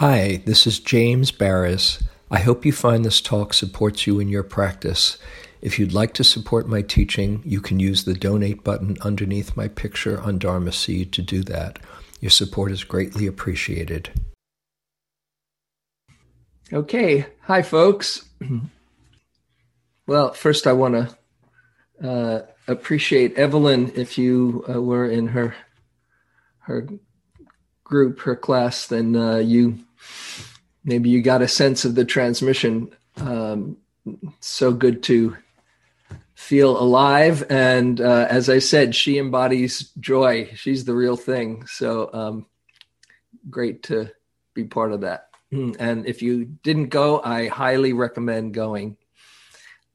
Hi, this is James Baraz. I hope you find this talk supports you in your practice. If you'd like to support my teaching, you can use the donate button underneath my picture on Dharma Seed to do that. Your support is greatly appreciated. Okay. Hi, folks. Well, first, I want to uh, appreciate Evelyn if you uh, were in her her group, her class, then uh, you maybe you got a sense of the transmission. Um, so good to feel alive, and uh, as I said, she embodies joy. She's the real thing. So um, great to be part of that. And if you didn't go, I highly recommend going.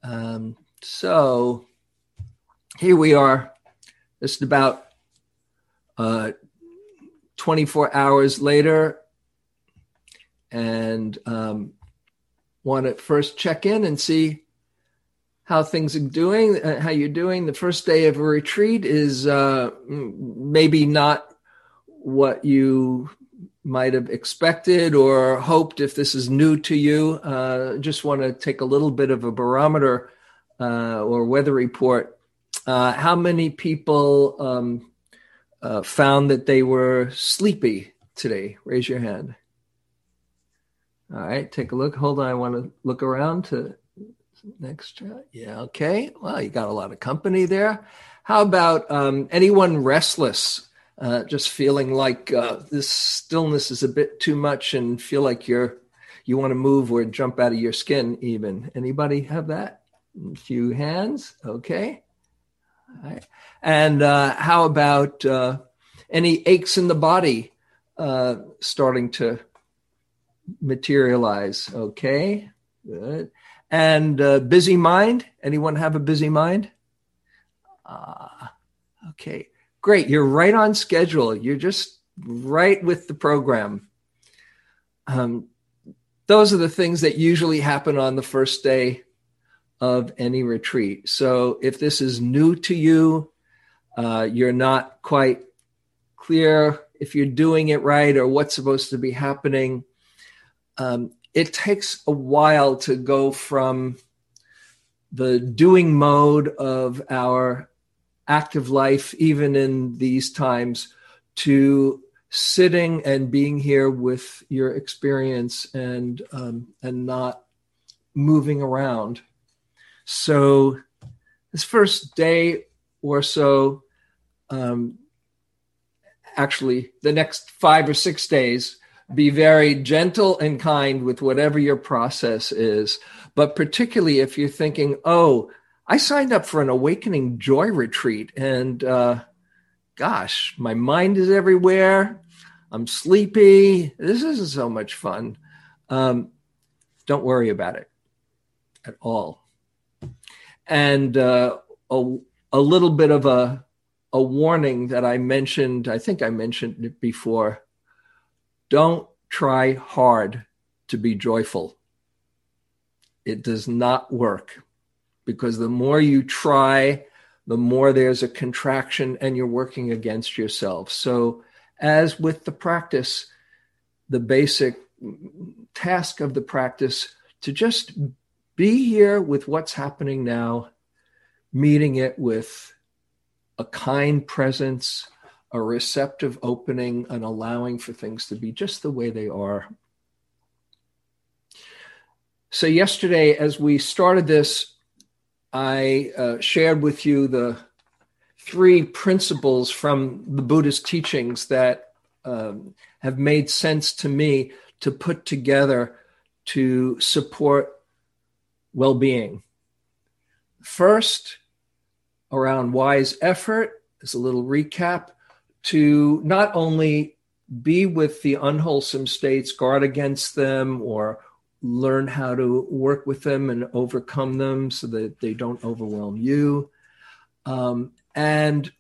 Um, so here we are, just about uh, 24 hours later, and um, want to first check in and see how things are doing, uh, how you're doing. The first day of a retreat is uh, maybe not what you might have expected or hoped if this is new to you. Uh, just want to take a little bit of a barometer uh, or weather report. Uh, how many people um, found that they were sleepy today? Raise your hand. All right, take a look. Hold on, I want to look around to next. Yeah, okay. Well, you got a lot of company there. How about um, anyone restless? uh, just feeling like uh, this stillness is a bit too much and feel like you're you want to move or jump out of your skin even anybody have that a few hands okay All right. and uh, how about uh, any aches in the body uh, starting to materialize okay good and uh, busy mind anyone have a busy mind ah okay great. You're right on schedule. You're just right with the program. Um, those are the things that usually happen on the first day of any retreat. So if this is new to you, uh, you're not quite clear if you're doing it right or what's supposed to be happening. Um, it takes a while to go from the doing mode of our active life, even in these times, to sitting and being here with your experience and um, and not moving around. So, this first day or so, um, actually, the next five or six days, be very gentle and kind with whatever your process is. But particularly if you're thinking, oh, I signed up for an awakening joy retreat, and uh, gosh, my mind is everywhere. I'm sleepy. This isn't so much fun. Um, don't worry about it at all. And uh, a, a little bit of a, a warning that I mentioned, I think I mentioned it before. Don't try hard to be joyful. It does not work because the more you try, the more there's a contraction and you're working against yourself. So, as with the practice, the basic task of the practice to just be here with what's happening now, meeting it with a kind presence, a receptive opening, and allowing for things to be just the way they are. So, yesterday, as we started this, I uh, shared with you the three principles from the Buddhist teachings that um, have made sense to me to put together to support well being. First, around wise effort, as a little recap, to not only be with the unwholesome states, guard against them, or learn how to work with them and overcome them so that they don't overwhelm you. Um, and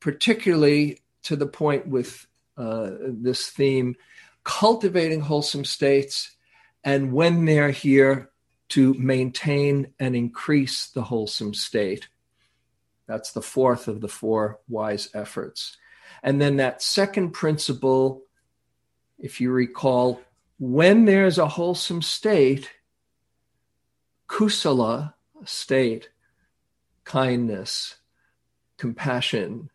particularly to the point with uh, this theme, cultivating wholesome states, and when they're here, to maintain and increase the wholesome state. That's the fourth of the four wise efforts. And then that second principle, if you recall, when there's a wholesome state, kusala state, kindness, compassion,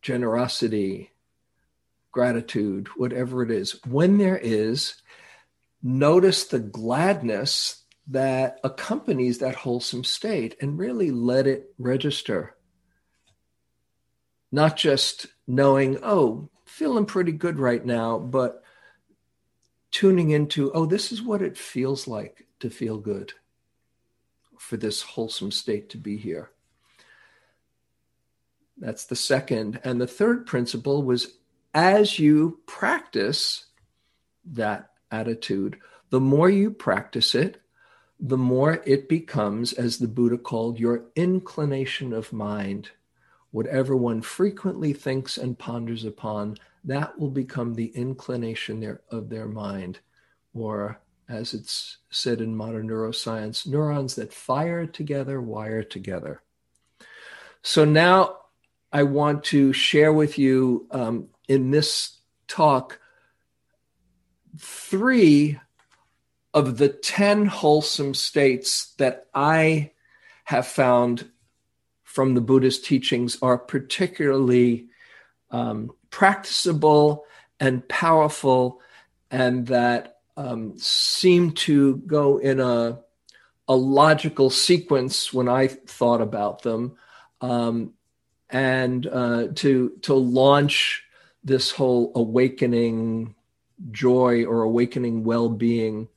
generosity, gratitude, whatever it is, when there is, notice the gladness that accompanies that wholesome state and really let it register. Not just knowing, oh, feeling pretty good right now, but tuning into, oh, this is what it feels like to feel good, for this wholesome state to be here. That's the second. And the third principle was as you practice that attitude, the more you practice it, the more it becomes, as the Buddha called, your inclination of mind. Whatever one frequently thinks and ponders upon, that will become the inclination there of their mind. Or, as it's said in modern neuroscience, neurons that fire together wire together. So now I want to share with you um, in this talk three of the 10 wholesome states that I have found from the Buddhist teachings are particularly um, practicable and powerful, and that um, seem to go in a, a logical sequence when I thought about them, um, and uh, to to launch this whole awakening joy or awakening well-being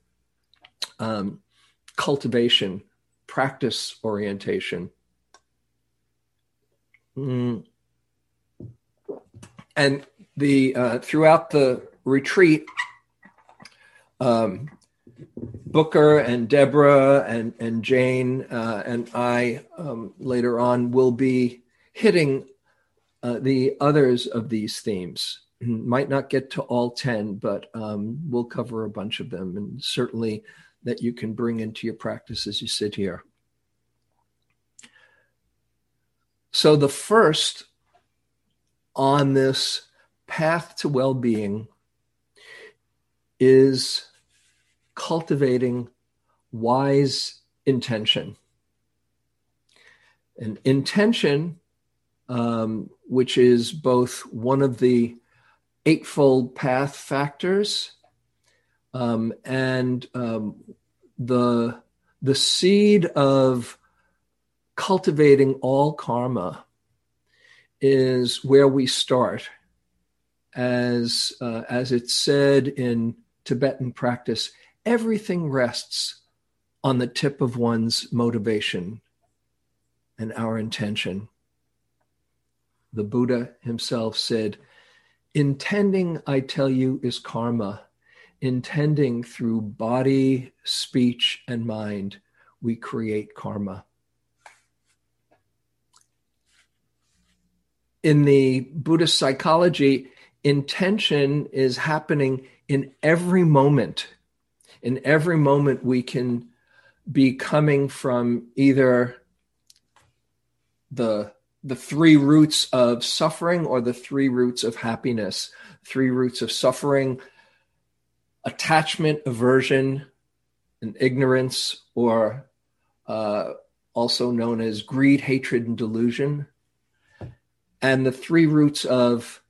um, cultivation practice orientation mm. and the uh, throughout the retreat um, booker and deborah and, and jane uh, and i um, later on will be hitting uh, the others of these themes might not get to all 10 but um, we'll cover a bunch of them and certainly that you can bring into your practice as you sit here so the first on this path to well-being is cultivating wise intention. And intention um, which is both one of the Eightfold Path factors um, and um, the the seed of cultivating all karma is where we start as uh, as it's said in tibetan practice everything rests on the tip of one's motivation and our intention the Buddha himself said, Intending, I tell you, is karma. Intending through body, speech, and mind, we create karma. In the Buddhist psychology, intention is happening in every moment. In every moment, we can be coming from either the the three roots of suffering or the three roots of happiness. Three roots of suffering attachment, aversion, and ignorance, or uh, also known as greed, hatred, and delusion. And the three roots of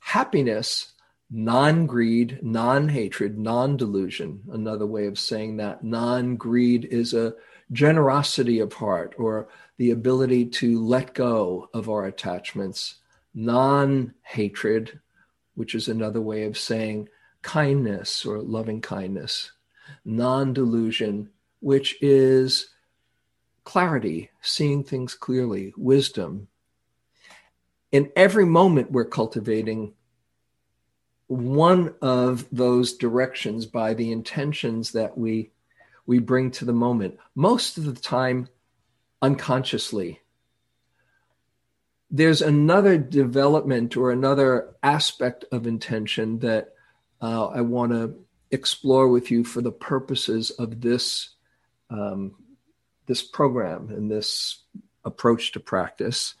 happiness non greed, non hatred, non delusion. Another way of saying that non greed is a generosity of heart or the ability to let go of our attachments, non hatred, which is another way of saying kindness or loving kindness, non delusion, which is clarity, seeing things clearly, wisdom. In every moment, we're cultivating one of those directions by the intentions that we we bring to the moment. Most of the time unconsciously. There's another development or another aspect of intention that uh, I want to explore with you for the purposes of this um, this program and this approach to practice,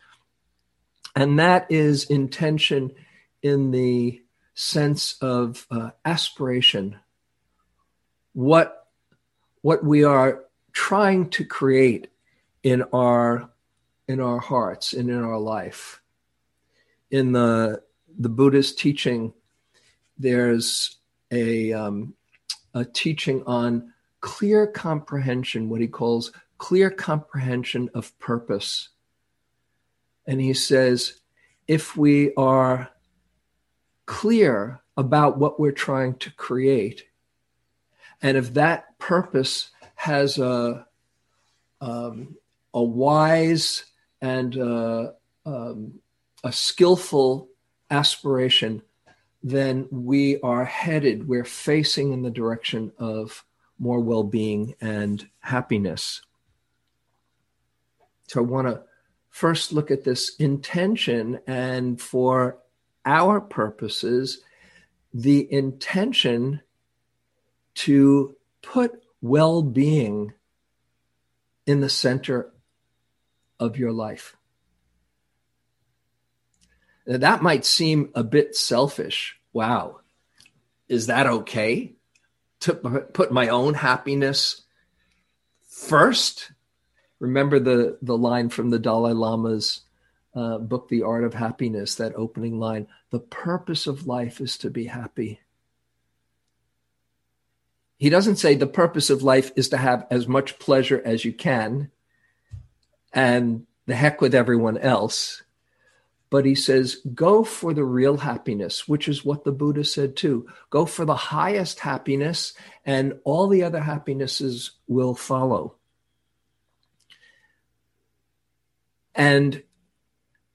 and that is intention in the sense of uh, aspiration what what we are trying to create in our in our hearts and in our life. In the the Buddhist teaching, there's a um, a teaching on clear comprehension, what he calls clear comprehension of purpose. And he says, if we are clear about what we're trying to create, and if that purpose has a, um, a wise and uh, um, a skillful aspiration, then we are headed, we're facing in the direction of more well being and happiness. So I want to first look at this intention, and for our purposes, the intention to put well being in the center of your life. Now, that might seem a bit selfish. Wow. Is that okay to put my own happiness first? Remember the, the line from the Dalai Lama's uh, book, The Art of Happiness, that opening line the purpose of life is to be happy. He doesn't say the purpose of life is to have as much pleasure as you can and the heck with everyone else. But he says, go for the real happiness, which is what the Buddha said too. Go for the highest happiness, and all the other happinesses will follow. And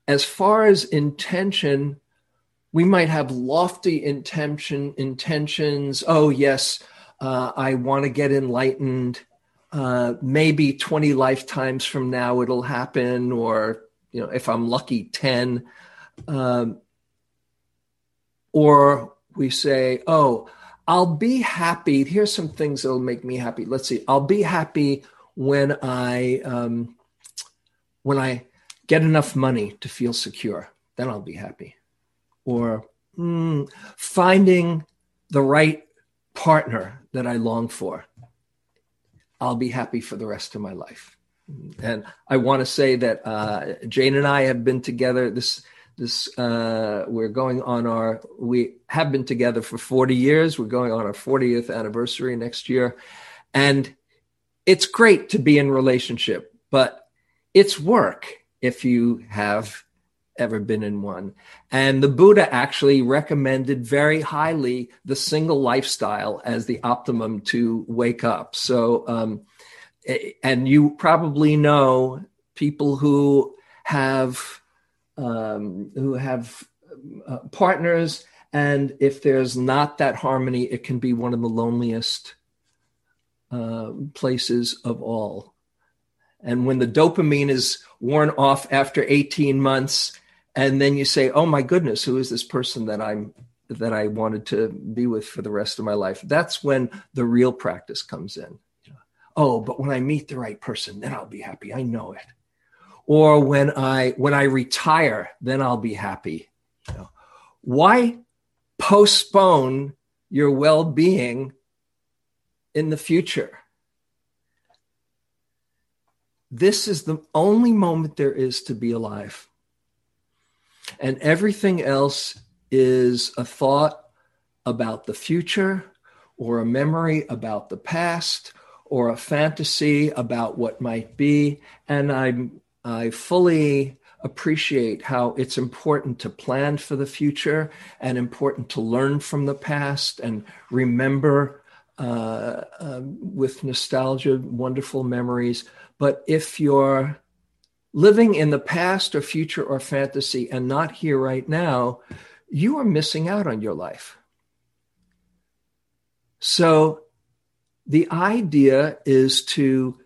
as far as intention, we might have lofty intention intentions. Oh, yes, uh, I want to get enlightened. Uh, maybe 20 lifetimes from now it'll happen, or you know, if I'm lucky, 10. Um, or we say, oh, I'll be happy. Here's some things that'll make me happy. Let's see. I'll be happy when I um, when I get enough money to feel secure. Then I'll be happy. Or mm, finding the right partner that I long for. I'll be happy for the rest of my life. And I want to say that uh, Jane and I have been together. This this uh, we're going on our we have been together for 40 years. We're going on our 40th anniversary next year, and it's great to be in relationship, but it's work if you have ever been in one. And the Buddha actually recommended very highly the single lifestyle as the optimum to wake up. So, um, and you probably know people who have um, who have uh, partners, and if there's not that harmony, it can be one of the loneliest uh, places of all. And when the dopamine is worn off after 18 months, and then you say, "Oh my goodness, who is this person that I'm that I wanted to be with for the rest of my life?" That's when the real practice comes in. Oh but when i meet the right person then i'll be happy. I know it. Or when i when i retire then i'll be happy. You know, why postpone your well-being in the future this is the only moment there is to be alive and everything else is a thought about the future or a memory about the past or a fantasy about what might be. And I, I fully appreciate how it's important to plan for the future and important to learn from the past and remember uh, uh, with nostalgia wonderful memories. But if you're living in the past or future or fantasy and not here right now, you are missing out on your life. So the idea is to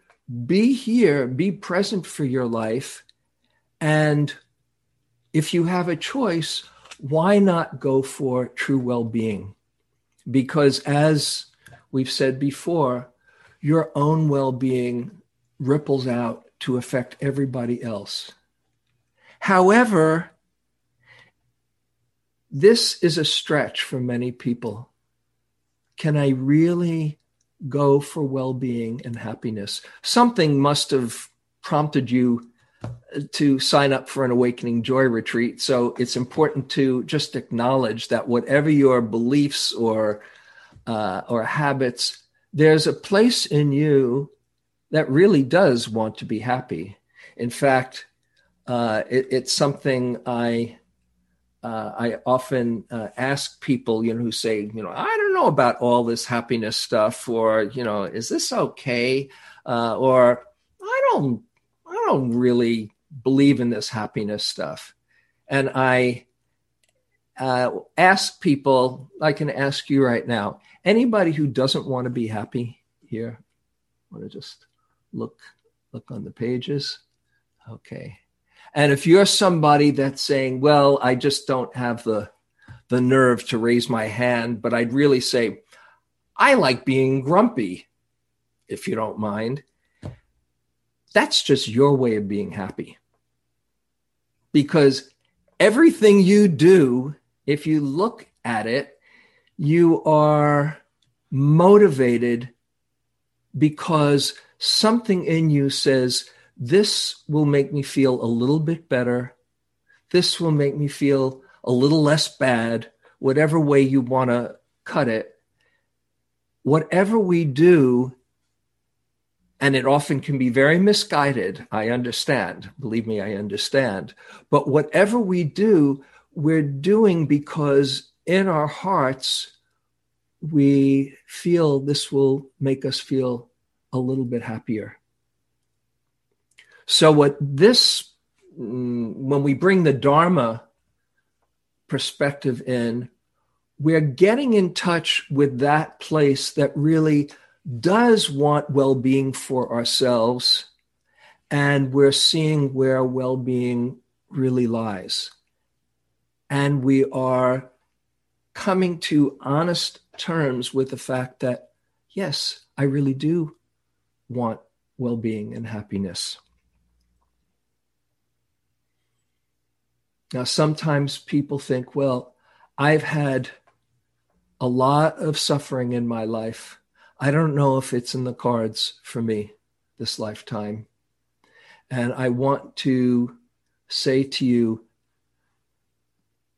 be here, be present for your life. And if you have a choice, why not go for true well being? Because as we've said before, your own well being ripples out to affect everybody else. However, this is a stretch for many people. Can I really go for well being and happiness. Something must have prompted you to sign up for an awakening joy retreat. So it's important to just acknowledge that whatever your beliefs or uh, or habits, there's a place in you that really does want to be happy. In fact, uh, it, it's something I uh, I often uh, ask people, you know, who say, you know, I don't know about all this happiness stuff, or you know, is this okay? Uh, or I don't, I don't really believe in this happiness stuff. And I uh, ask people, I can ask you right now, anybody who doesn't want to be happy here, want to just look look on the pages. Okay. And if you're somebody that's saying, well, I just don't have the the nerve to raise my hand, but I'd really say, I like being grumpy, if you don't mind. That's just your way of being happy. Because everything you do, if you look at it, you are motivated because something in you says, This will make me feel a little bit better. This will make me feel a little less bad, whatever way you want to cut it. Whatever we do, and it often can be very misguided, I understand. Believe me, I understand. But whatever we do, we're doing because in our hearts, we feel this will make us feel a little bit happier. So, what this, mm, when we bring the Dharma perspective in, we're getting in touch with that place that really does want well being for ourselves. And we're seeing where well being really lies. And we are coming to honest terms with the fact that, yes, I really do want well being and happiness. Now, sometimes people think, well, I've had a lot of suffering in my life. I don't know if it's in the cards for me this lifetime. And I want to say to you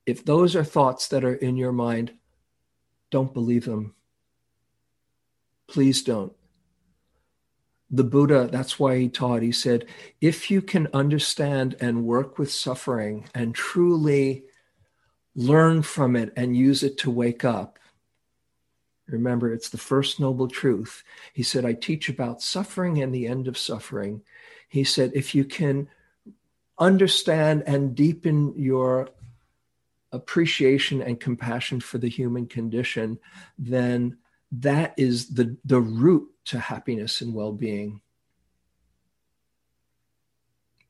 if those are thoughts that are in your mind, don't believe them. Please don't. The Buddha, that's why he taught, he said, if you can understand and work with suffering and truly learn from it and use it to wake up, remember, it's the first noble truth. He said, I teach about suffering and the end of suffering. He said, if you can understand and deepen your appreciation and compassion for the human condition, then that is the, the root to happiness and well being.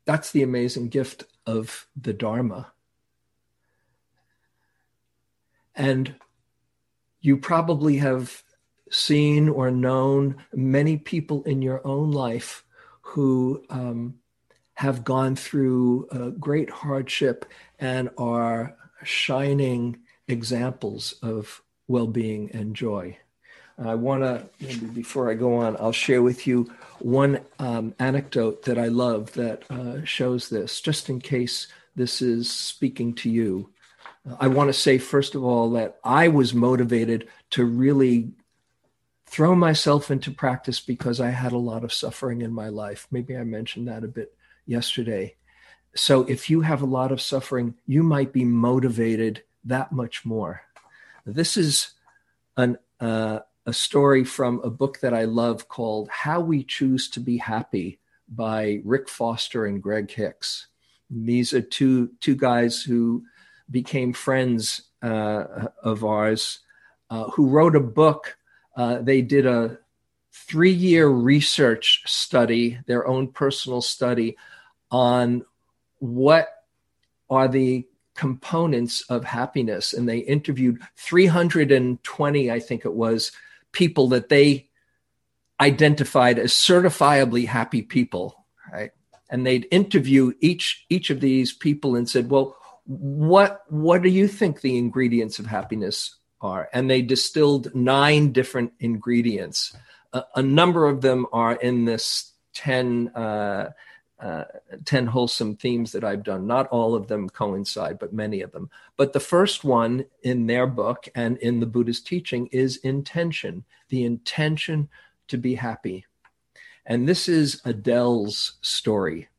That's the amazing gift of the Dharma. And you probably have seen or known many people in your own life who um, have gone through great hardship and are shining examples of well being and joy. I want to, before I go on, I'll share with you one um, anecdote that I love that uh, shows this, just in case this is speaking to you. I want to say, first of all, that I was motivated to really throw myself into practice because I had a lot of suffering in my life. Maybe I mentioned that a bit yesterday. So if you have a lot of suffering, you might be motivated that much more. This is an, uh, a story from a book that I love called How We Choose to Be Happy by Rick Foster and Greg Hicks. These are two, two guys who became friends uh, of ours uh, who wrote a book. Uh, they did a three year research study, their own personal study on what are the components of happiness and they interviewed 320 i think it was people that they identified as certifiably happy people right? And they'd interview each each of these people and said well what what do you think the ingredients of happiness are? And they distilled nine different ingredients. A, a, number of them are in this 10, uh, uh, 10 wholesome themes that I've done. Not all of them coincide, but many of them. But the first one in their book and in the Buddha's teaching is intention, the intention to be happy. And this is Adele's story.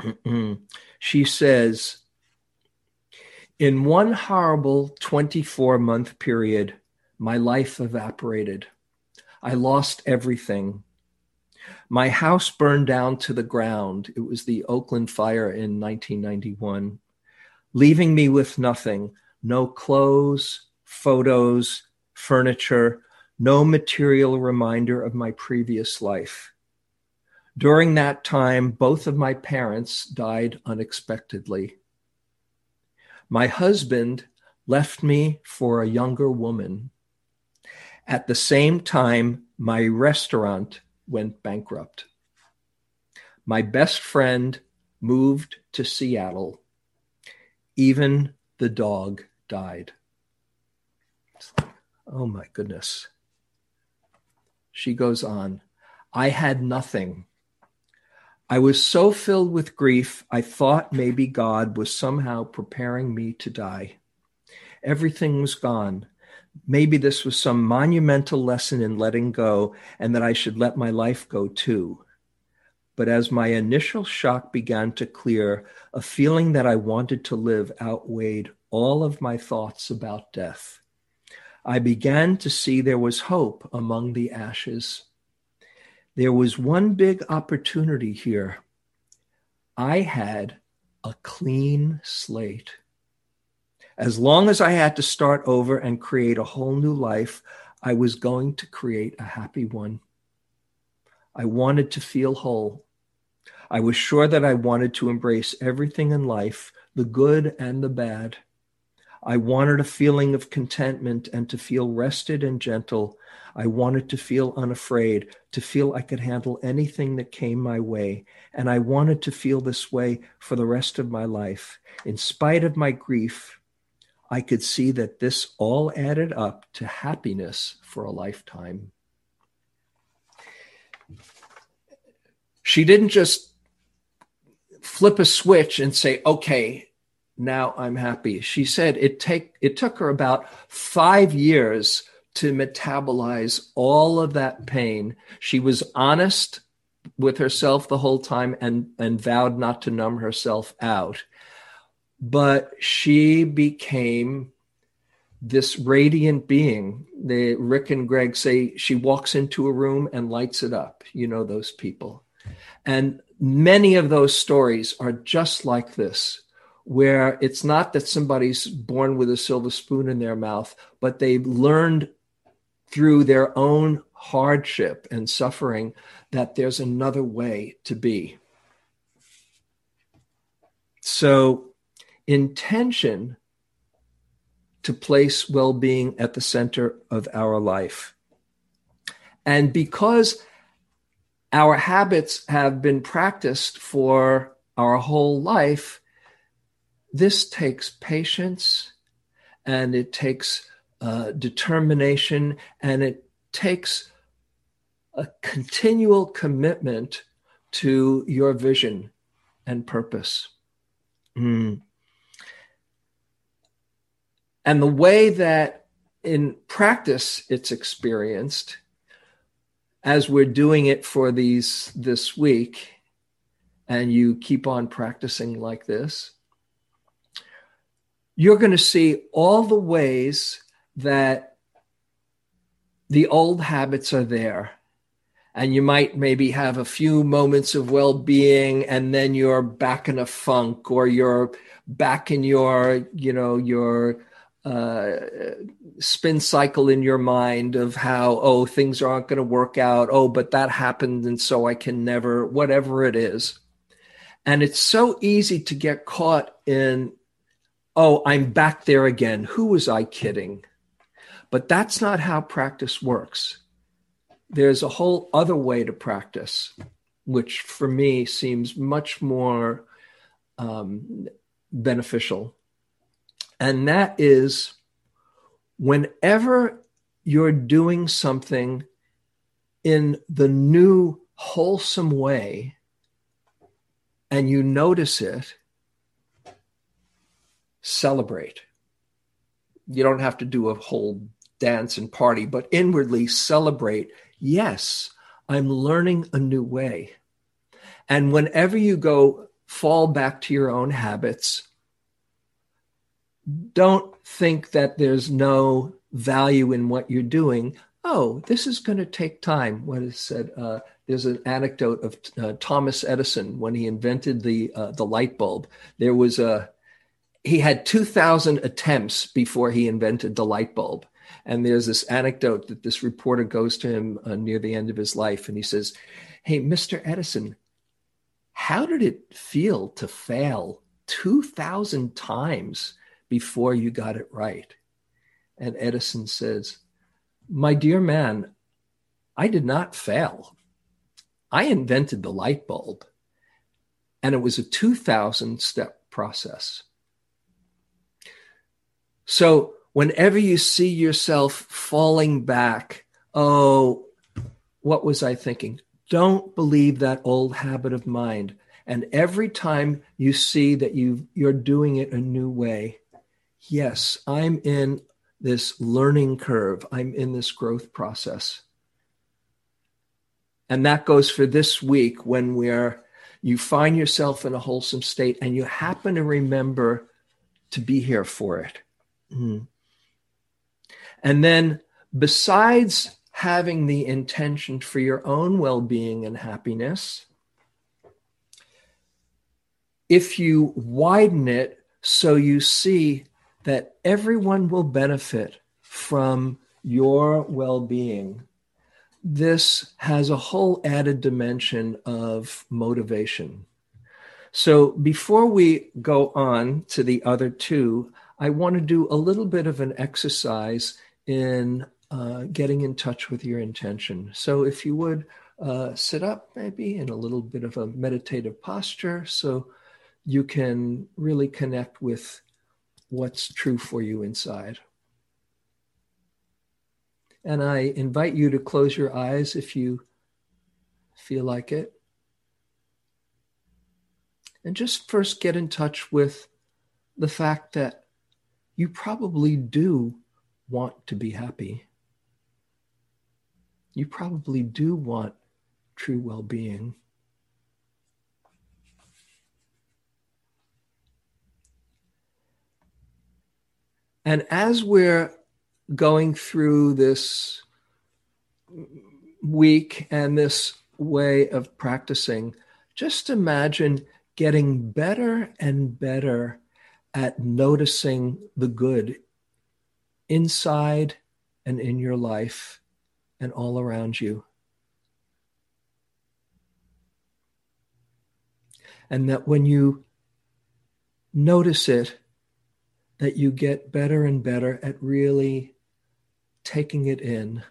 she says, in one horrible 24 month period, my life evaporated. I lost everything. My house burned down to the ground. It was the Oakland fire in 1991, leaving me with nothing no clothes, photos, furniture, no material reminder of my previous life. During that time, both of my parents died unexpectedly. My husband left me for a younger woman. At the same time, my restaurant went bankrupt. My best friend moved to Seattle. Even the dog died. Oh my goodness. She goes on, I had nothing. I was so filled with grief, I thought maybe God was somehow preparing me to die. Everything was gone. Maybe this was some monumental lesson in letting go, and that I should let my life go too. But as my initial shock began to clear, a feeling that I wanted to live outweighed all of my thoughts about death. I began to see there was hope among the ashes. There was one big opportunity here. I had a clean slate. As long as I had to start over and create a whole new life, I was going to create a happy one. I wanted to feel whole. I was sure that I wanted to embrace everything in life, the good and the bad. I wanted a feeling of contentment and to feel rested and gentle. I wanted to feel unafraid, to feel I could handle anything that came my way. And I wanted to feel this way for the rest of my life. In spite of my grief, I could see that this all added up to happiness for a lifetime. She didn't just flip a switch and say, okay, now I'm happy. She said it take it took her about five years to metabolize all of that pain. She was honest with herself the whole time and and vowed not to numb herself out. But she became this radiant being. The Rick and Greg say she walks into a room and lights it up. You know those people. And many of those stories are just like this where it's not that somebody's born with a silver spoon in their mouth, but they've learned through their own hardship and suffering that there's another way to be. So, intention to place well being at the center of our life. And because our habits have been practiced for our whole life, this takes patience and it takes uh, determination and it takes a continual commitment to your vision and purpose. Mm. And the way that in practice it's experienced as we're doing it for these this week and you keep on practicing like this you're going to see all the ways that the old habits are there. And you might maybe have a few moments of well being, and then you're back in a funk, or you're back in your, you know, your uh, spin cycle in your mind of how, oh, things aren't going to work out. Oh, but that happened. And so I can never, whatever it is. And it's so easy to get caught in oh, I'm back there again. Who was I kidding? But that's not how practice works. There's a whole other way to practice, which for me seems much more um, beneficial. And that is whenever you're doing something in the new wholesome way and you notice it, celebrate. You don't have to do a whole dance and party, but inwardly celebrate. Yes, I'm learning a new way. And whenever you go fall back to your own habits, don't think that there's no value in what you're doing. Oh, this is going to take time. What is said? Uh, there's an anecdote of uh, Thomas Edison when he invented the uh, the light bulb. There was a he had 2,000 attempts before he invented the light bulb. And there's this anecdote that this reporter goes to him uh, near the end of his life, and he says, "Hey, Mr. Edison, how did it feel to fail 2,000 times before you got it right?" And Edison says, "My dear man, I did not fail. I invented the light bulb, and it was a 2,000 step process. So, whenever you see yourself falling back, oh, what was I thinking? Don't believe that old habit of mind. And every time you see that you you're doing it a new way, yes, I'm in this learning curve. I'm in this growth process. And that goes for this week when we're you find yourself in a wholesome state and you happen to remember to be here for it. Mm. And then, besides having the intention for your own well being and happiness, if you widen it so you see that everyone will benefit from your well being, this has a whole added dimension of motivation. So before we go on to the other two, I want to do a little bit of an exercise in uh, getting in touch with your intention. So if you would uh, sit up maybe in a little bit of a meditative posture so you can really connect with what's true for you inside. And I invite you to close your eyes if you feel like it. And just first get in touch with the fact that you probably do want to be happy. You probably do want true well being. And as we're going through this week and this way of practicing, just imagine getting better and better at noticing the good inside and in your life and all around you. And that when you notice it, that you get better and better at really taking it in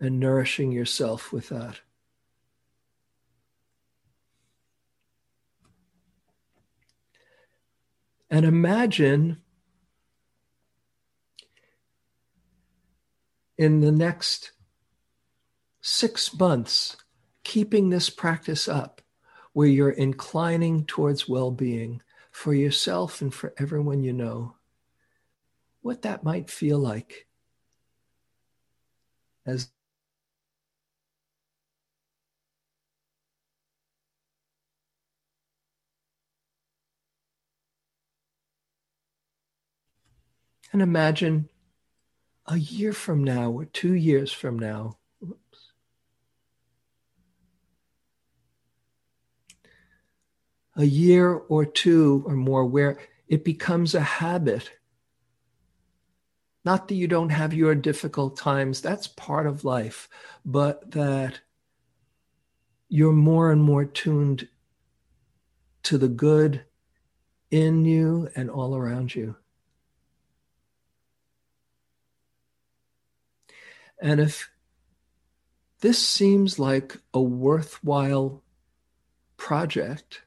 and nourishing yourself with that. And imagine in the next six months keeping this practice up where you're inclining towards well being for yourself and for everyone you know what that might feel like as and imagine a year from now or two years from now a year or two or more where it becomes a habit not that you don't have your difficult times, that's part of life, but that you're more and more tuned to the good in you and all around you. And if this seems like a worthwhile project,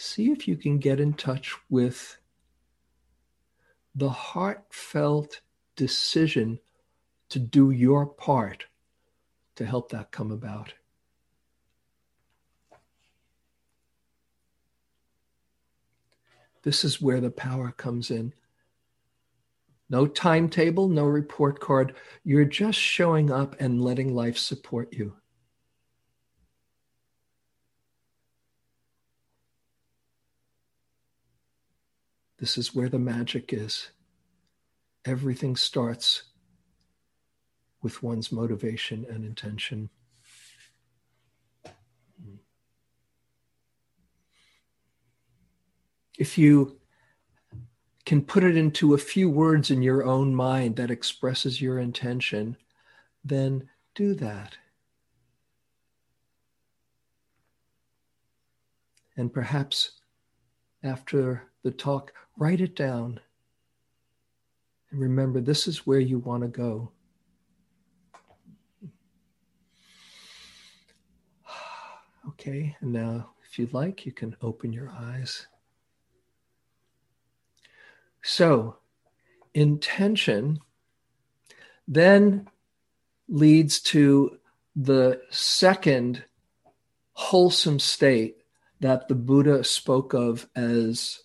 see if you can get in touch with the heartfelt decision to do your part to help that come about. This is where the power comes in. No timetable, no report card. You're just showing up and letting life support you. This is where the magic is. Everything starts with one's motivation and intention. If you can put it into a few words in your own mind that expresses your intention, then do that. And perhaps after the talk, write it down. And remember, this is where you want to go. Okay, and now, if you'd like, you can open your eyes. So, intention then leads to the second wholesome state that the Buddha spoke of as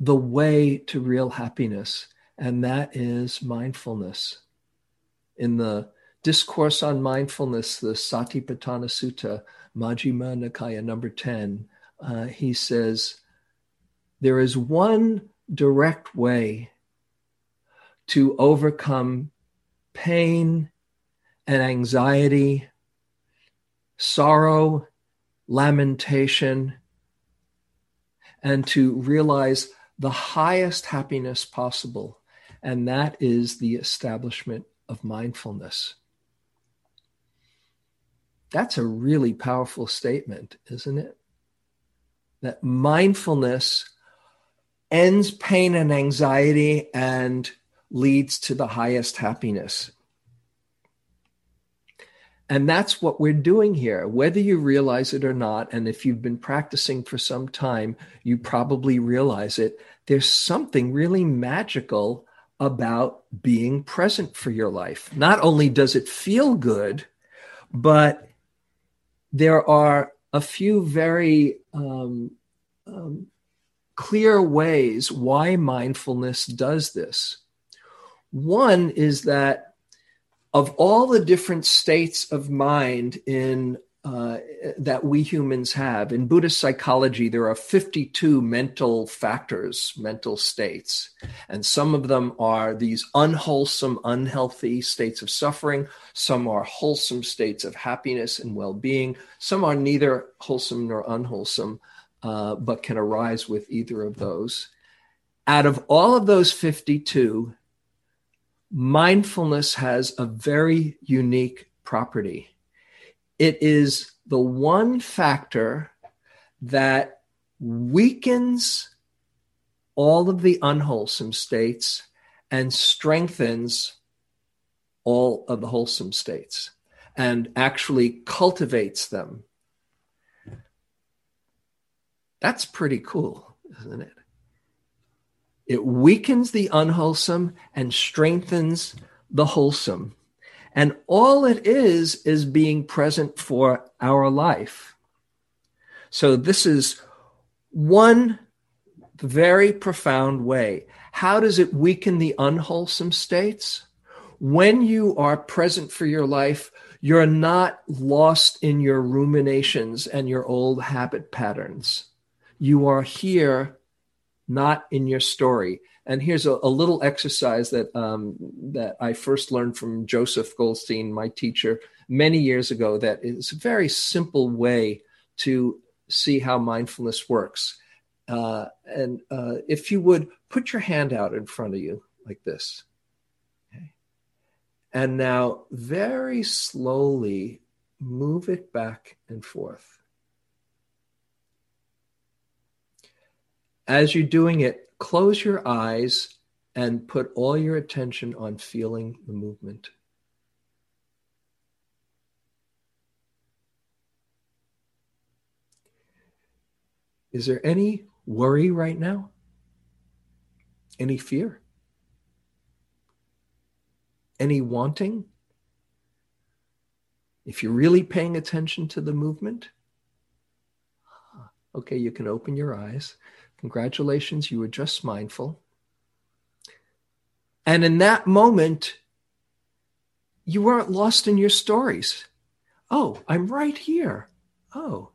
the way to real happiness, and that is mindfulness. In the Discourse on Mindfulness, the Satipatthana Sutta, Majjhima Nikaya number 10, uh, he says, There is one direct way to overcome pain and anxiety, sorrow, lamentation, and to realize the highest happiness possible. And that is the establishment of mindfulness. That's a really powerful statement, isn't it? That mindfulness ends pain and anxiety and leads to the highest happiness. And that's what we're doing here, whether you realize it or not. And if you've been practicing for some time, you probably realize it. There's something really magical about being present for your life. Not only does it feel good, but there are a few very um, um, clear ways why mindfulness does this. One is that of all the different states of mind in uh, that we humans have in Buddhist psychology, there are 52 mental factors, mental states, and some of them are these unwholesome, unhealthy states of suffering. Some are wholesome states of happiness and well-being. Some are neither wholesome nor unwholesome, uh, but can arise with either of those. Out of all of those 52, mindfulness has a very unique property. It is the one factor that weakens all of the unwholesome states and strengthens all of the wholesome states and actually cultivates them. That's pretty cool, isn't it? It weakens the unwholesome and strengthens the wholesome. And all it is, is being present for our life. So, this is one very profound way. How does it weaken the unwholesome states? When you are present for your life, you're not lost in your ruminations and your old habit patterns. You are here not in your story. And here's a, a little exercise that um, that I first learned from Joseph Goldstein, my teacher, many years ago. That is a very simple way to see how mindfulness works. Uh, and uh, if you would put your hand out in front of you like this. Okay. And now, very slowly, move it back and forth. As you're doing it, close your eyes and put all your attention on feeling the movement. Is there any worry right now? Any fear? any wanting? If you're really paying attention to the movement, okay, you can open your eyes. Congratulations, you were just mindful. And in that moment, you weren't lost in your stories. Oh, I'm right here. Oh.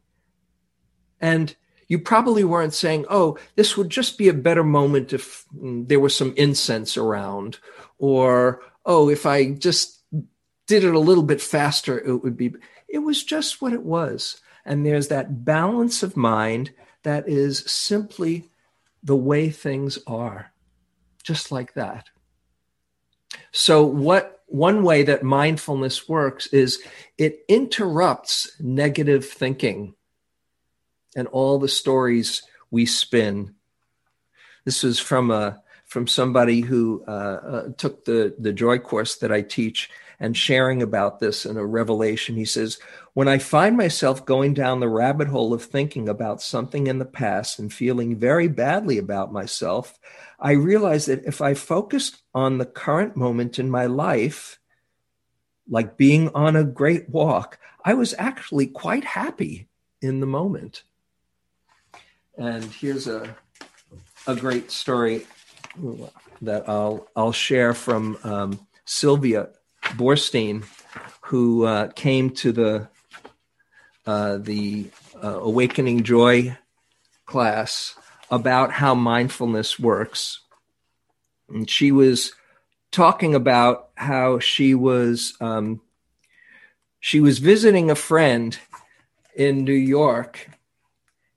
And you probably weren't saying, oh, this would just be a better moment if mm, there was some incense around, or, oh, if I just did it a little bit faster, it would be. It was just what it was. And there's that balance of mind that is simply the way things are, just like that. So, what one way that mindfulness works is it interrupts negative thinking and all the stories we spin. This is from a from somebody who uh, uh, took the the joy course that I teach and sharing about this in a revelation. He says, "When I find myself going down the rabbit hole of thinking about something in the past and feeling very badly about myself, I realize that if I focused on the current moment in my life, like being on a great walk, I was actually quite happy in the moment." And here's a a great story that I'll I'll share from um, Sylvia Boorstein, who uh, came to the uh, the uh, Awakening Joy class about how mindfulness works, and she was talking about how she was um, she was visiting a friend in New York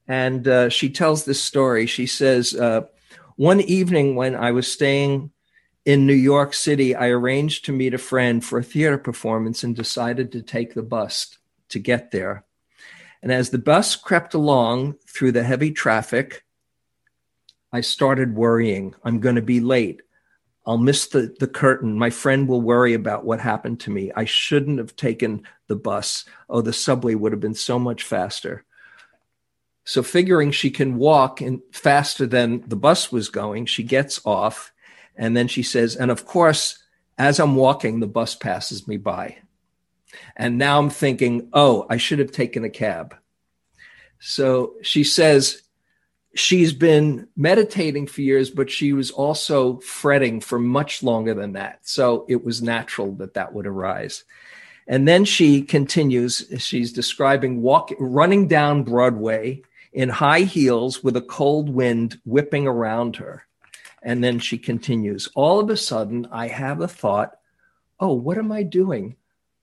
and uh, she tells this story. She says, uh, One evening when I was staying in New York City, I arranged to meet a friend for a theater performance and decided to take the bus to get there. And as the bus crept along through the heavy traffic, I started worrying. I'm going to be late. I'll miss the, the curtain. My friend will worry about what happened to me. I shouldn't have taken the bus. Oh, the subway would have been so much faster. So, figuring she can walk in faster than the bus was going, she gets off. And then she says, and of course, as I'm walking, the bus passes me by. And now I'm thinking, oh, I should have taken a cab. So she says she's been meditating for years, but she was also fretting for much longer than that. So it was natural that that would arise. And then she continues, she's describing walk, running down Broadway in high heels with a cold wind whipping around her. And then she continues, All of a sudden, I have a thought, Oh, what am I doing?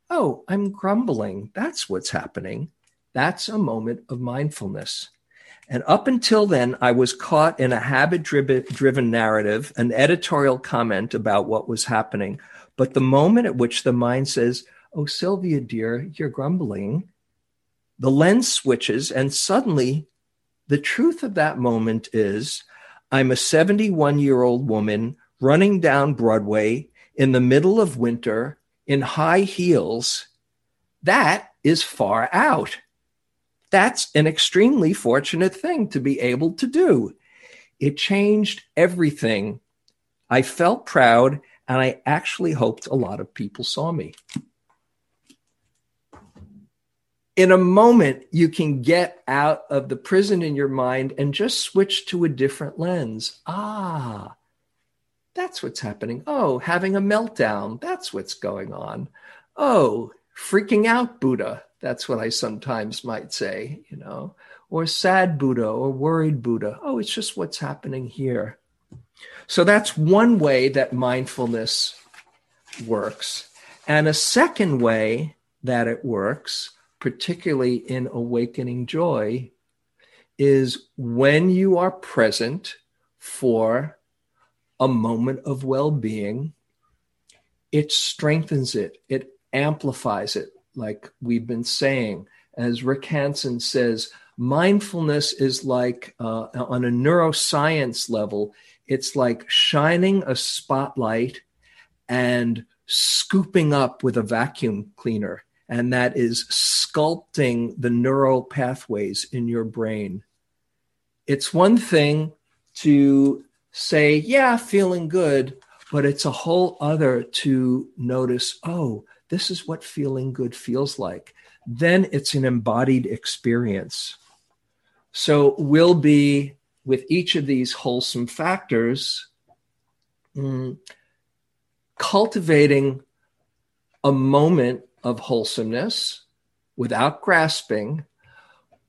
Oh, I'm grumbling. That's what's happening. That's a moment of mindfulness. And up until then, I was caught in a habit driven narrative, an editorial comment about what was happening. But the moment at which the mind says, Oh, Sylvia, dear, you're grumbling, the lens switches, and suddenly the truth of that moment is I'm a 71 year old woman running down Broadway in the middle of winter in high heels. That is far out. That's an extremely fortunate thing to be able to do. It changed everything. I felt proud, and I actually hoped a lot of people saw me in a moment, you can get out of the prison in your mind and just switch to a different lens. Ah, that's what's happening. Oh, having a meltdown. That's what's going on. Oh, freaking out Buddha. That's what I sometimes might say, you know, or sad Buddha or worried Buddha. Oh, it's just what's happening here. So that's one way that mindfulness works. And a second way that it works particularly in awakening joy, is when you are present for a moment of well being, it strengthens it, it amplifies it, like we've been saying. As Rick Hanson says, mindfulness is like, uh, on a neuroscience level, it's like shining a spotlight and scooping up with a vacuum cleaner and that is sculpting the neural pathways in your brain. It's one thing to say, yeah, feeling good, but it's a whole other to notice, oh, this is what feeling good feels like. Then it's an embodied experience. So we'll be with each of these wholesome factors, mm, cultivating a moment of wholesomeness without grasping,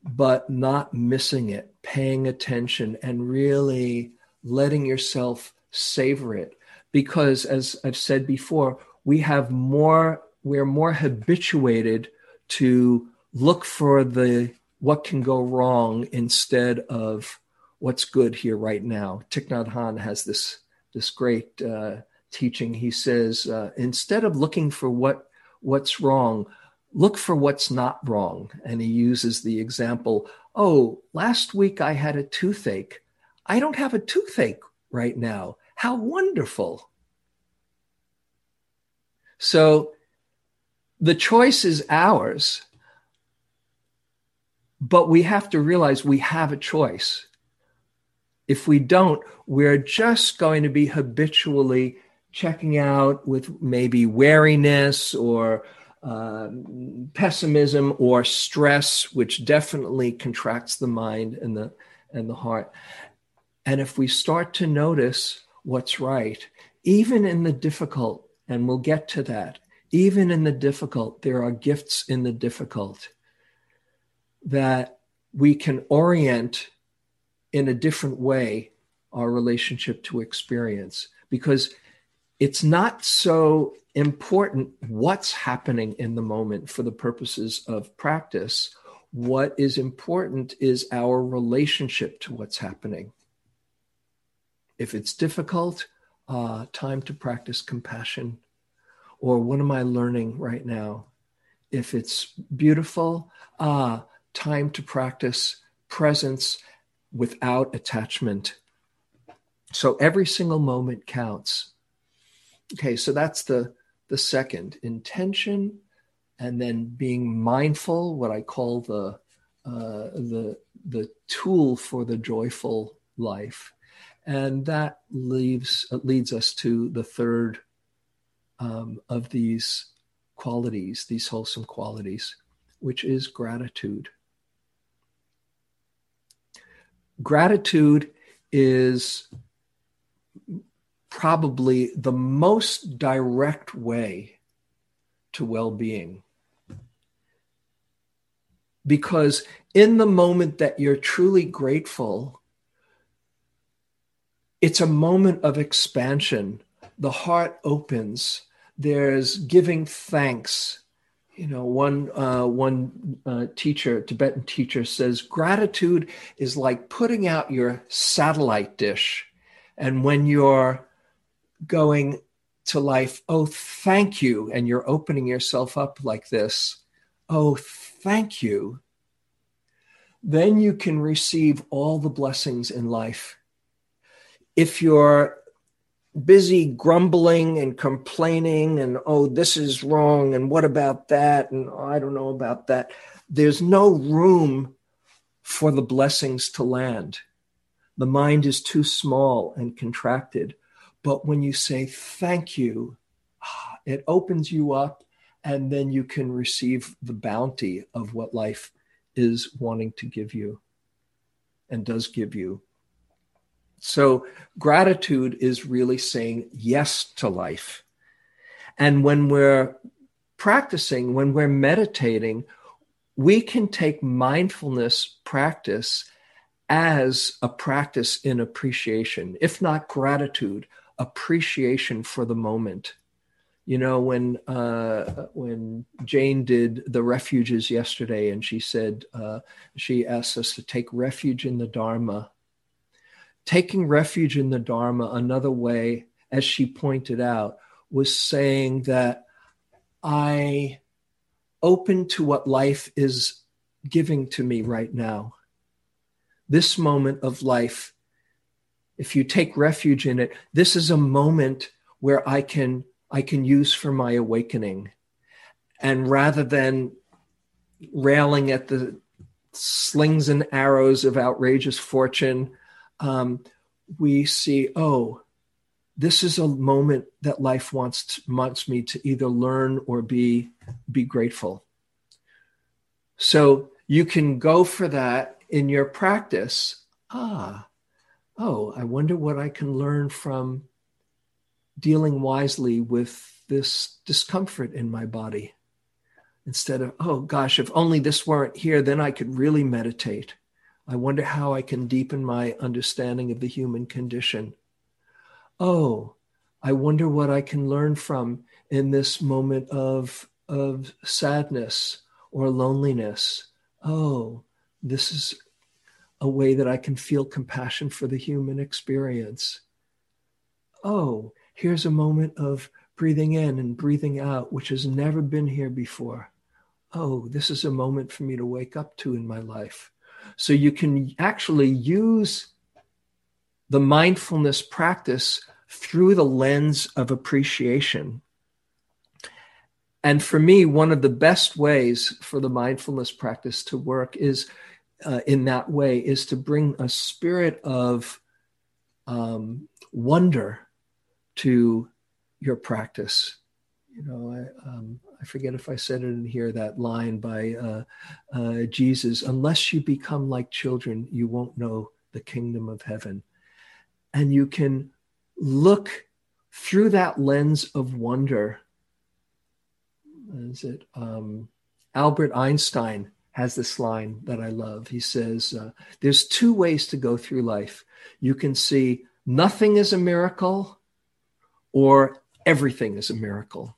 but not missing it, paying attention, and really letting yourself savor it. Because, as I've said before, we have more, we're more habituated to look for the what can go wrong instead of what's good here right now. Thich Nhat Hanh has this this great uh, teaching. He says uh, instead of looking for what what's wrong, look for what's not wrong. And he uses the example: Oh, last week I had a toothache. I don't have a toothache right now. How wonderful! So the choice is ours but we have to realize we have a choice. If we don't, we're just going to be habitually checking out with maybe wariness or uh, pessimism or stress, which definitely contracts the mind and the and the heart. And if we start to notice what's right, even in the difficult, and we'll get to that, even in the difficult, there are gifts in the difficult that we can orient in a different way our relationship to experience because it's not so important what's happening in the moment for the purposes of practice. What is important is our relationship to what's happening. If it's difficult, uh, time to practice compassion. Or what am I learning right now? If it's beautiful, ah, time to practice presence without attachment. So every single moment counts. Okay, so that's the the second intention, and then being mindful, what I call the uh, the the tool for the joyful life, and that leaves leads us to the third um, of these qualities, these wholesome qualities, which is gratitude gratitude is probably the most direct way to well being. Because in the moment that you're truly grateful, it's a moment of expansion. The heart opens, there's giving thanks, you know one uh, one uh, teacher tibetan teacher says gratitude is like putting out your satellite dish. And when you're going to life oh thank you. And you're opening yourself up like this oh thank you. Then you can receive all the blessings in life if you're busy grumbling and complaining and oh this is wrong and what about that? and oh, i don't know about that there's no room for the blessings to land. The mind is too small and contracted. But when you say thank you ah, it opens you up and then you can receive the bounty of what life is wanting to give you and does give you so gratitude is really saying yes to life. And when we're practicing, when we're meditating, we can take mindfulness practice as a practice in appreciation, if not gratitude, appreciation for the moment. You know, when uh, when Jane did the refuges yesterday, and she said uh, she asked us to take refuge in the Dharma taking refuge in the Dharma, another way, as she pointed out, was saying that I open to what life is giving to me right now. This moment of life, if you take refuge in it, this is a moment where I can I can use for my awakening. And rather than railing at the slings and arrows of outrageous fortune, um, we see, oh, this is a moment that life wants to, wants me to either learn or be be grateful. So you can go for that in your practice. Ah, oh, I wonder what I can learn from dealing wisely with this discomfort in my body. Instead of, oh gosh, if only this weren't here, then I could really meditate. I wonder how I can deepen my understanding of the human condition. Oh, I wonder what I can learn from in this moment of, of sadness or loneliness. Oh, this is a way that I can feel compassion for the human experience. Oh, here's a moment of breathing in and breathing out, which has never been here before. Oh, this is a moment for me to wake up to in my life. So you can actually use the mindfulness practice through the lens of appreciation. And for me, one of the best ways for the mindfulness practice to work is uh, in that way is to bring a spirit of um, wonder to your practice. You know, I, um, I forget if I said it in here, that line by uh, uh, Jesus unless you become like children, you won't know the kingdom of heaven. And you can look through that lens of wonder. Is it um, Albert Einstein has this line that I love. He says, uh, There's two ways to go through life. You can see nothing is a miracle, or everything is a miracle.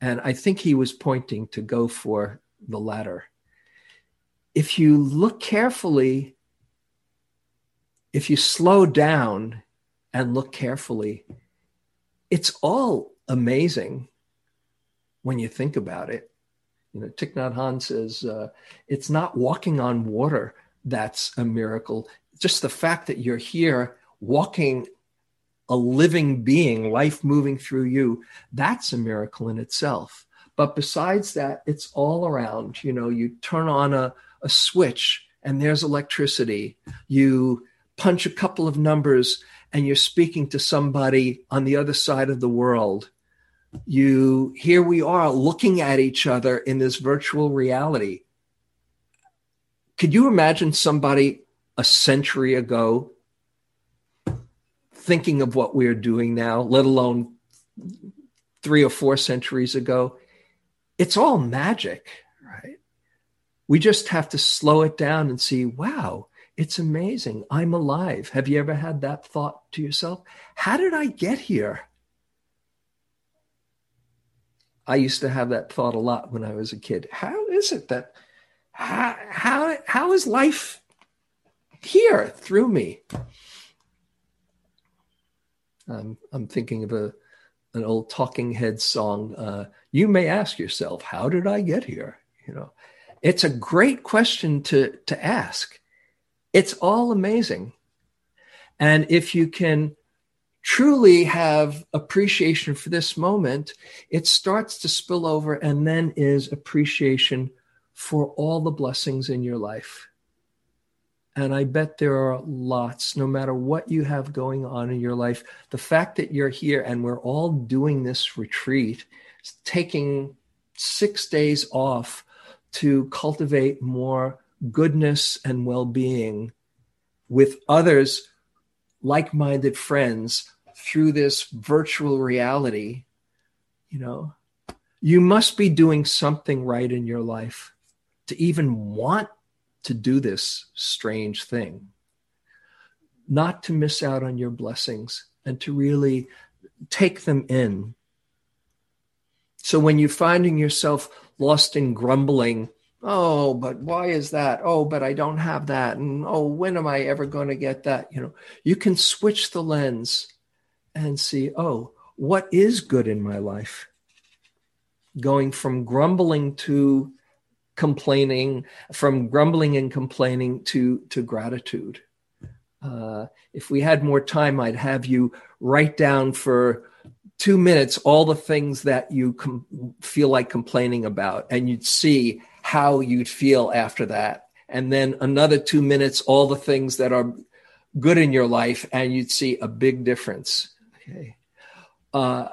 And I think he was pointing to go for the latter. If you look carefully, if you slow down and look carefully, it's all amazing when you think about it. You know, Thich Nhat Hanh says uh, it's not walking on water that's a miracle. Just the fact that you're here walking a living being, life moving through you, that's a miracle in itself. But besides that, it's all around. You know, you turn on a, a switch and there's electricity. You punch a couple of numbers and you're speaking to somebody on the other side of the world. You here we are looking at each other in this virtual reality. Could you imagine somebody a century ago thinking of what we're doing now, let alone three or four centuries ago, it's all magic, right? We just have to slow it down and see, wow, it's amazing. I'm alive. Have you ever had that thought to yourself? How did I get here? I used to have that thought a lot when I was a kid. How is it that how how, how is life here through me? Um, I'm thinking of a an old Talking Heads song. Uh, you may ask yourself, "How did I get here?" You know, it's a great question to to ask. It's all amazing, and if you can truly have appreciation for this moment, it starts to spill over, and then is appreciation for all the blessings in your life. And I bet there are lots, no matter what you have going on in your life. The fact that you're here and we're all doing this retreat, taking six days off to cultivate more goodness and well being with others, like minded friends, through this virtual reality, you know, you must be doing something right in your life to even want to do this strange thing, not to miss out on your blessings and to really take them in. So when you're finding yourself lost in grumbling, oh, but why is that? Oh, but I don't have that. And oh, when am I ever going to get that? You know, you can switch the lens and see, oh, what is good in my life? Going from grumbling to complaining, from grumbling and complaining to, to gratitude. Uh, if we had more time, I'd have you write down for two minutes all the things that you com- feel like complaining about, and you'd see how you'd feel after that. And then another two minutes, all the things that are good in your life, and you'd see a big difference. Okay. Uh,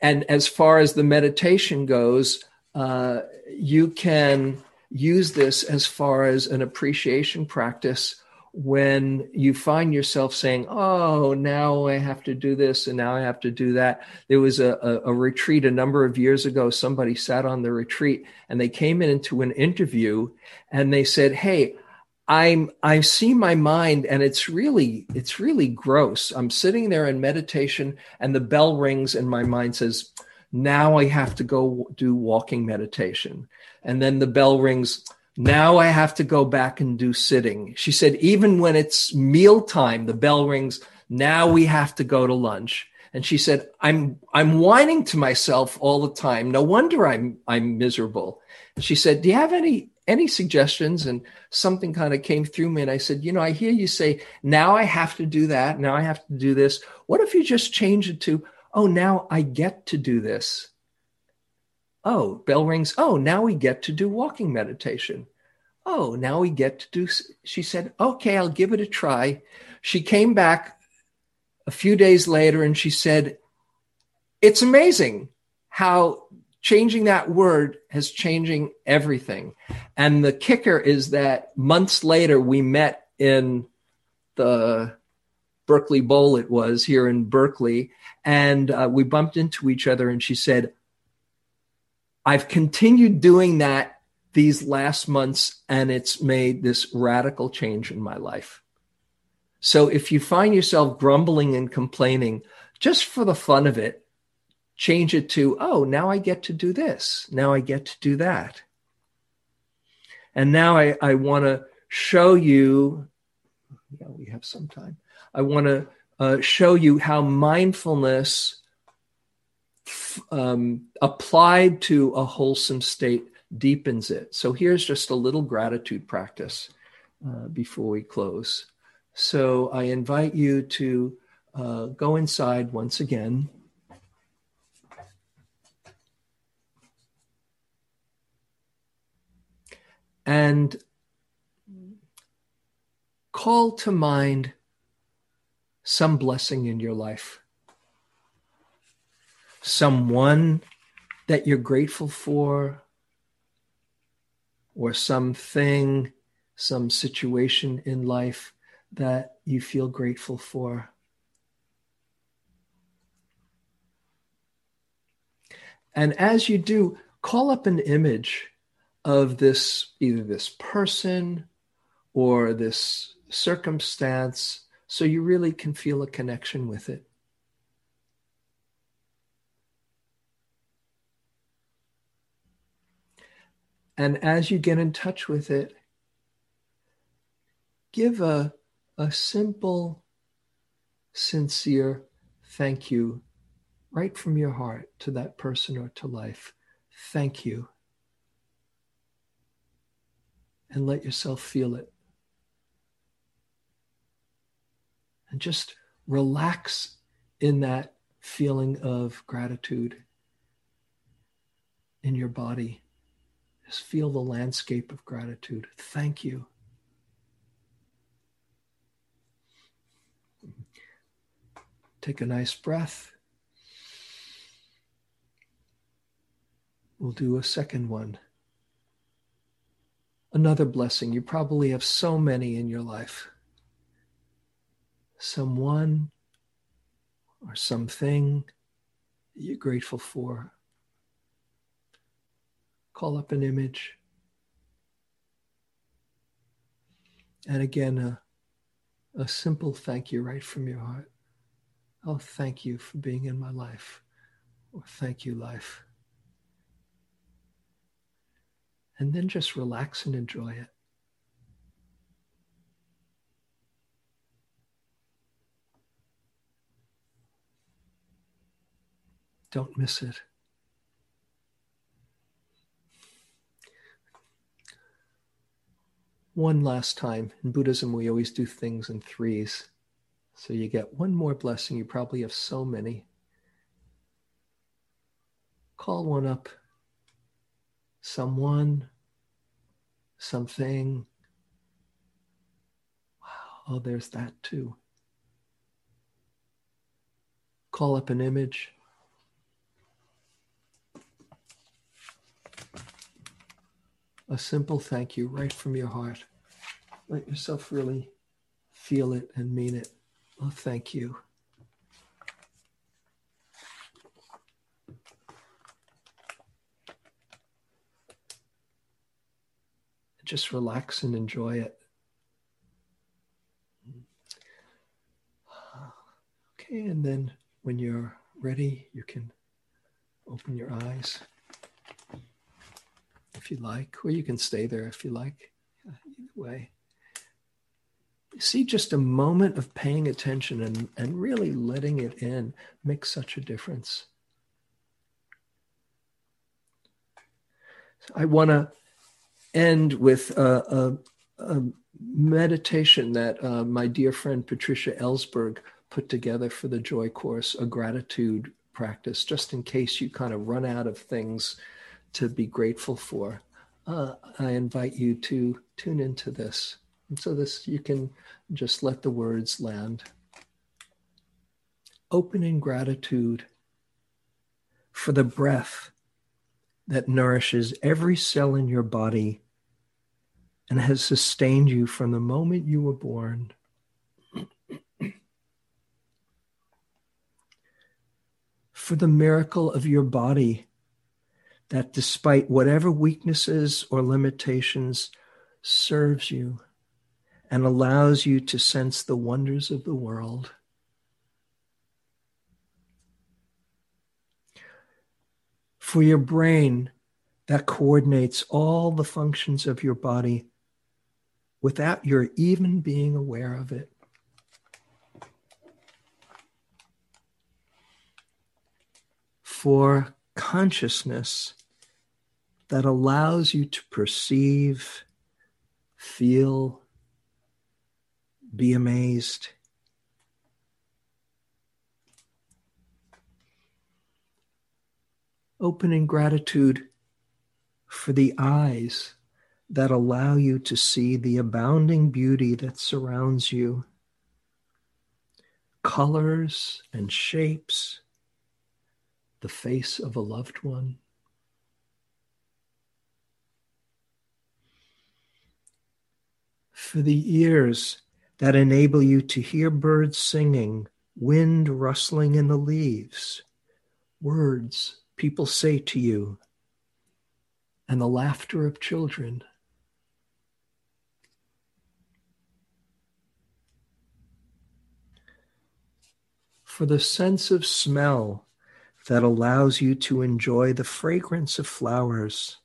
and as far as the meditation goes, uh, you can use this as far as an appreciation practice when you find yourself saying, Oh, now I have to do this and now I have to do that. There was a, a, a, retreat a number of years ago. Somebody sat on the retreat and they came in into an interview and they said, Hey, I'm I see my mind and it's really it's really gross. I'm sitting there in meditation and the bell rings and my mind says, Now I have to go do walking meditation. And then the bell rings now I have to go back and do sitting. She said, even when it's mealtime, the bell rings. Now we have to go to lunch. And she said, I'm, I'm whining to myself all the time. No wonder I'm, I'm miserable. She said, do you have any, any suggestions? And something kind of came through me. And I said, you know, I hear you say, now I have to do that. Now I have to do this. What if you just change it to, oh, now I get to do this? Oh, bell rings. Oh, now we get to do walking meditation. Oh, now we get to do. She said, okay, I'll give it a try. She came back a few days later and she said, it's amazing how changing that word has changing everything. And the kicker is that months later, we met in the Berkeley Bowl, it was here in Berkeley, and uh, we bumped into each other. And she said, I've continued doing that these last months, and it's made this radical change in my life. So if you find yourself grumbling and complaining just for the fun of it, change it to, oh, now I get to do this. Now I get to do that. And now I, I want to show you, yeah, we have some time. I want to uh, show you how mindfulness um, applied to a wholesome state deepens it. So here's just a little gratitude practice uh, before we close. So I invite you to uh, go inside once again. And call to mind some blessing in your life someone that you're grateful for, or something, some situation in life that you feel grateful for. And as you do, call up an image of this, either this person or this circumstance, so you really can feel a connection with it. And as you get in touch with it, give a, a simple, sincere thank you right from your heart to that person or to life. Thank you. And let yourself feel it. And just relax in that feeling of gratitude in your body. Just feel the landscape of gratitude. Thank you. Take a nice breath. We'll do a second one. Another blessing. You probably have so many in your life. Someone or something you're grateful for call up an image. And again, a, a simple thank you right from your heart. Oh, thank you for being in my life. Or thank you, life. And then just relax and enjoy it. Don't miss it. one last time. In Buddhism, we always do things in threes. So you get one more blessing. You probably have so many. Call one up. Someone, something. Wow, oh, there's that too. call up an image. A simple thank you right from your heart. Let yourself really feel it and mean it. Oh, thank you. Just relax and enjoy it. Okay, and then when you're ready, you can open your eyes if you like, or you can stay there if you like. Either way. See, just a moment of paying attention and, and really letting it in makes such a difference. I want to end with a, a, a meditation that uh, my dear friend Patricia Ellsberg put together for the Joy Course, a gratitude practice, just in case you kind of run out of things to be grateful for. Uh, I invite you to tune into this. And so this you can just let the words land. Open in gratitude for the breath that nourishes every cell in your body and has sustained you from the moment you were born for the miracle of your body that despite whatever weaknesses or limitations serves you and allows you to sense the wonders of the world. For your brain that coordinates all the functions of your body without your even being aware of it. for consciousness that allows you to perceive, feel, be amazed. Open in gratitude for the eyes that allow you to see the abounding beauty that surrounds you, colors and shapes the face of a loved one. For the ears that enable you to hear birds singing, wind rustling in the leaves, words people say to you, and the laughter of children. For the sense of smell that allows you to enjoy the fragrance of flowers,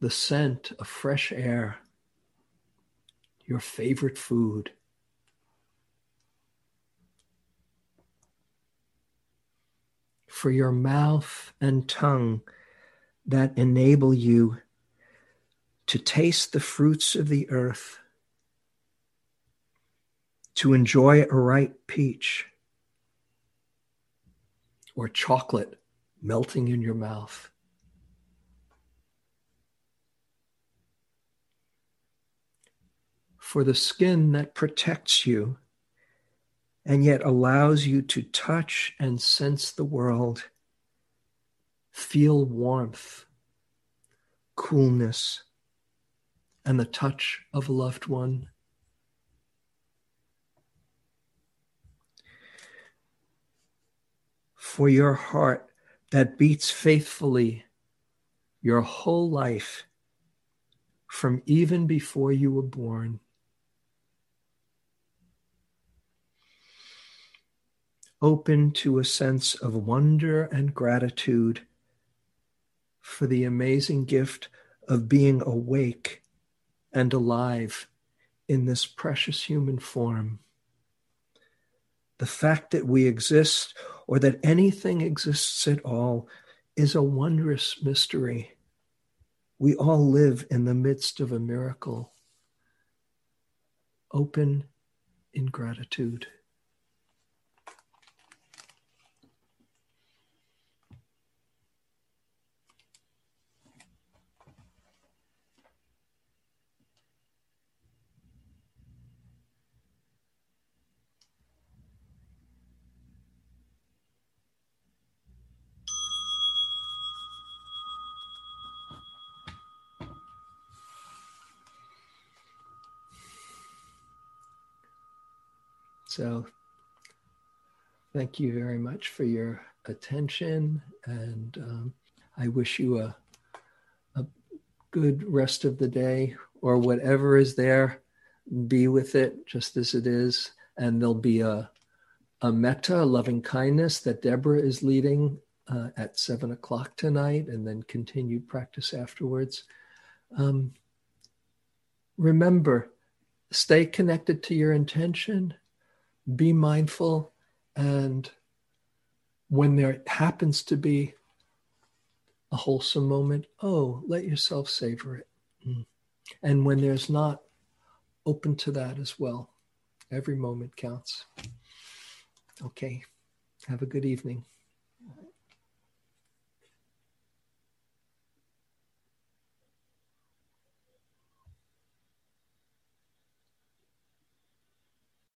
the scent of fresh air, your favorite food. For your mouth and tongue that enable you to taste the fruits of the earth, to enjoy a ripe peach or chocolate melting in your mouth. For the skin that protects you and yet allows you to touch and sense the world, feel warmth, coolness, and the touch of a loved one. for your heart that beats faithfully your whole life from even before you were born. Open to a sense of wonder and gratitude for the amazing gift of being awake and alive in this precious human form. The fact that we exist or that anything exists at all is a wondrous mystery. We all live in the midst of a miracle. Open in gratitude. So thank you very much for your attention. And um, I wish you a, a good rest of the day or whatever is there. Be with it just as it is. And there'll be a, a metta, loving kindness that Deborah is leading uh, at seven o'clock tonight, and then continued practice afterwards. Um, remember, stay connected to your intention, be mindful, and when there happens to be a wholesome moment, oh, let yourself savor it. Mm. And when there's not, open to that as well. Every moment counts. Okay. Have a good evening.